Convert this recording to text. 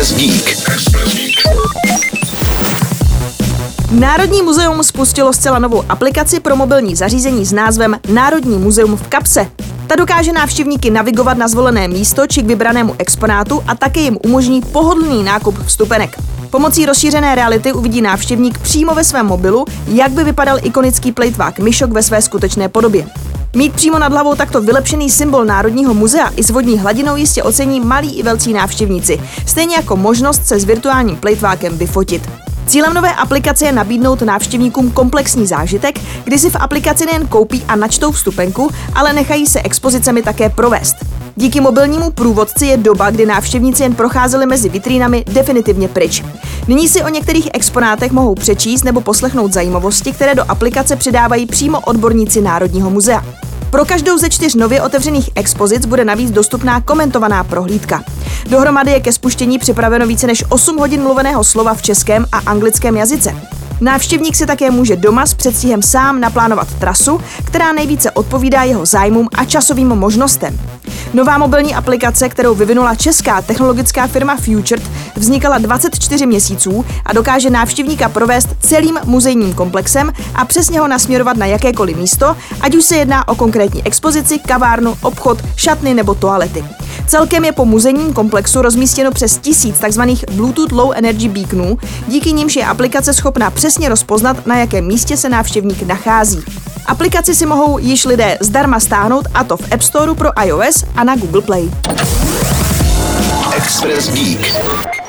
Express Geek. Národní muzeum spustilo zcela novou aplikaci pro mobilní zařízení s názvem Národní muzeum v kapse. Ta dokáže návštěvníky navigovat na zvolené místo či k vybranému exponátu a také jim umožní pohodlný nákup vstupenek. Pomocí rozšířené reality uvidí návštěvník přímo ve svém mobilu, jak by vypadal ikonický plejtvák myšok ve své skutečné podobě. Mít přímo nad hlavou takto vylepšený symbol Národního muzea i s vodní hladinou jistě ocení malí i velcí návštěvníci, stejně jako možnost se s virtuálním plejtvákem vyfotit. Cílem nové aplikace je nabídnout návštěvníkům komplexní zážitek, kdy si v aplikaci nejen koupí a načtou vstupenku, ale nechají se expozicemi také provést. Díky mobilnímu průvodci je doba, kdy návštěvníci jen procházeli mezi vitrínami definitivně pryč. Nyní si o některých exponátech mohou přečíst nebo poslechnout zajímavosti, které do aplikace přidávají přímo odborníci Národního muzea. Pro každou ze čtyř nově otevřených expozic bude navíc dostupná komentovaná prohlídka. Dohromady je ke spuštění připraveno více než 8 hodin mluveného slova v českém a anglickém jazyce. Návštěvník si také může doma s předstihem sám naplánovat trasu, která nejvíce odpovídá jeho zájmům a časovým možnostem. Nová mobilní aplikace, kterou vyvinula česká technologická firma Futured, vznikala 24 měsíců a dokáže návštěvníka provést celým muzejním komplexem a přesně ho nasměrovat na jakékoliv místo, ať už se jedná o konkrétní expozici, kavárnu, obchod, šatny nebo toalety. Celkem je po muzejním komplexu rozmístěno přes tisíc tzv. Bluetooth Low Energy beaconů, díky nimž je aplikace schopná přesně rozpoznat, na jakém místě se návštěvník nachází. Aplikaci si mohou již lidé zdarma stáhnout a to v App Store pro iOS a na Google Play. Express Geek.